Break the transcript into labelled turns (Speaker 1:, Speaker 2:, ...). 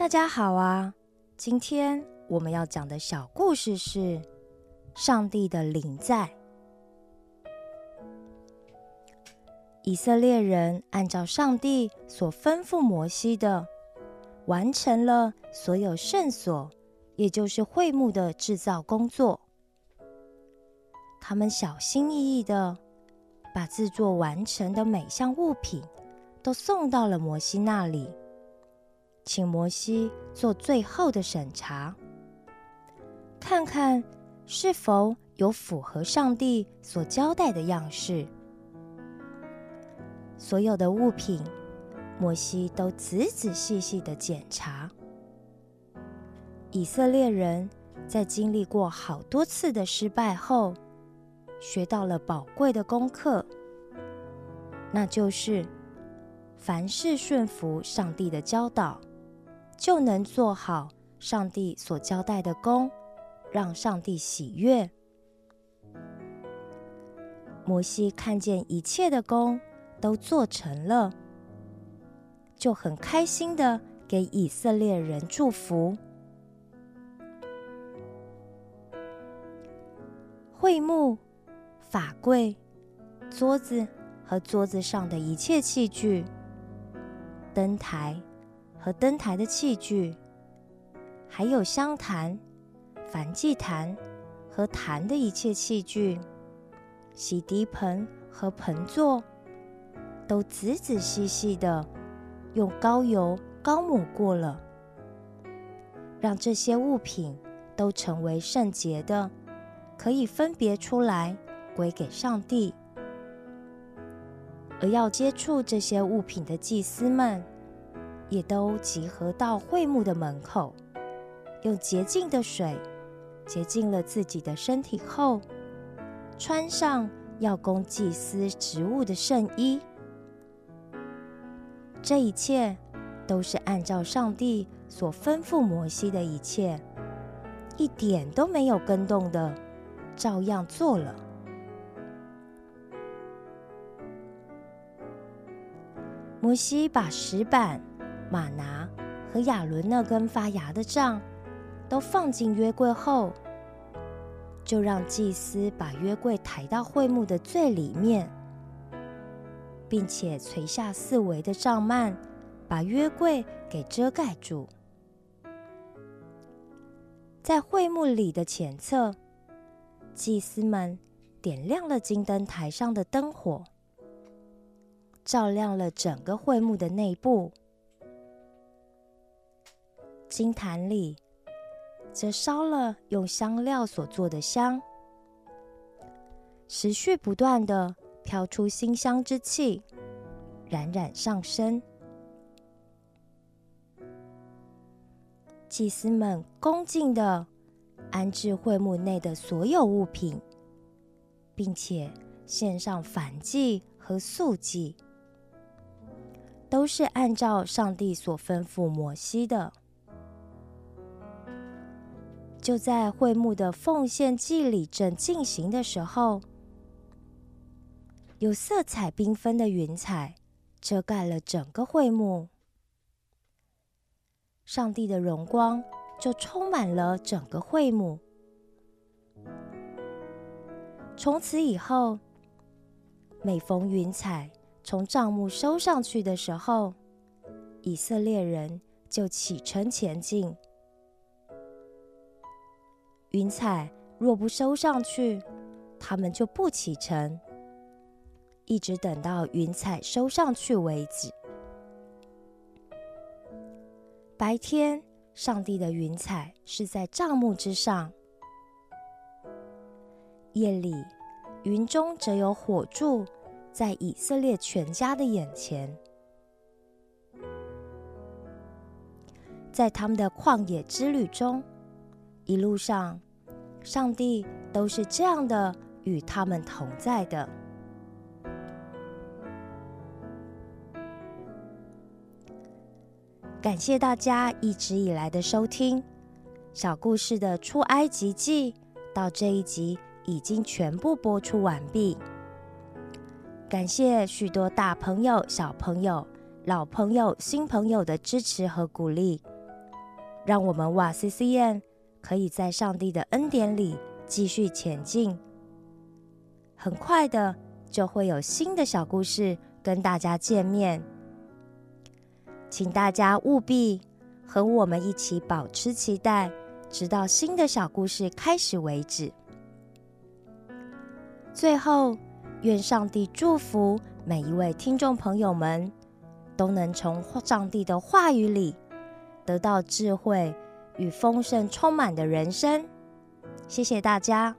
Speaker 1: 大家好啊！今天我们要讲的小故事是上帝的临在。以色列人按照上帝所吩咐摩西的，完成了所有圣所，也就是会幕的制造工作。他们小心翼翼的把制作完成的每项物品都送到了摩西那里。请摩西做最后的审查，看看是否有符合上帝所交代的样式。所有的物品，摩西都仔仔细细的检查。以色列人在经历过好多次的失败后，学到了宝贵的功课，那就是凡事顺服上帝的教导。就能做好上帝所交代的工，让上帝喜悦。摩西看见一切的工都做成了，就很开心的给以色列人祝福。会幕、法柜、桌子和桌子上的一切器具、灯台。和灯台的器具，还有香坛、梵祭坛和坛的一切器具，洗涤盆和盆座，都仔仔细细的用膏油膏抹过了，让这些物品都成为圣洁的，可以分别出来归给上帝。而要接触这些物品的祭司们。也都集合到会幕的门口，用洁净的水洁净了自己的身体后，穿上要供祭司职务的圣衣。这一切都是按照上帝所吩咐摩西的一切，一点都没有跟动的，照样做了。摩西把石板。马拿和亚伦那根发芽的杖都放进约柜后，就让祭司把约柜抬到会幕的最里面，并且垂下四围的帐幔，把约柜给遮盖住。在会幕里的前侧，祭司们点亮了金灯台上的灯火，照亮了整个会幕的内部。金坛里则烧了用香料所做的香，持续不断的飘出馨香之气，冉冉上升。祭司们恭敬的安置会幕内的所有物品，并且献上反祭和素祭，都是按照上帝所吩咐摩西的。就在会幕的奉献祭礼正进行的时候，有色彩缤纷的云彩遮盖了整个会幕，上帝的荣光就充满了整个会幕。从此以后，每逢云彩从帐幕收上去的时候，以色列人就启程前进。云彩若不收上去，他们就不启程，一直等到云彩收上去为止。白天，上帝的云彩是在帐幕之上；夜里，云中则有火柱在以色列全家的眼前。在他们的旷野之旅中。一路上，上帝都是这样的与他们同在的。感谢大家一直以来的收听，小故事的出埃及记到这一集已经全部播出完毕。感谢许多大朋友、小朋友、老朋友、新朋友的支持和鼓励。让我们瓦 C C N 可以在上帝的恩典里继续前进。很快的，就会有新的小故事跟大家见面，请大家务必和我们一起保持期待，直到新的小故事开始为止。最后，愿上帝祝福每一位听众朋友们，都能从上帝的话语里得到智慧与丰盛充满的人生。谢谢大家。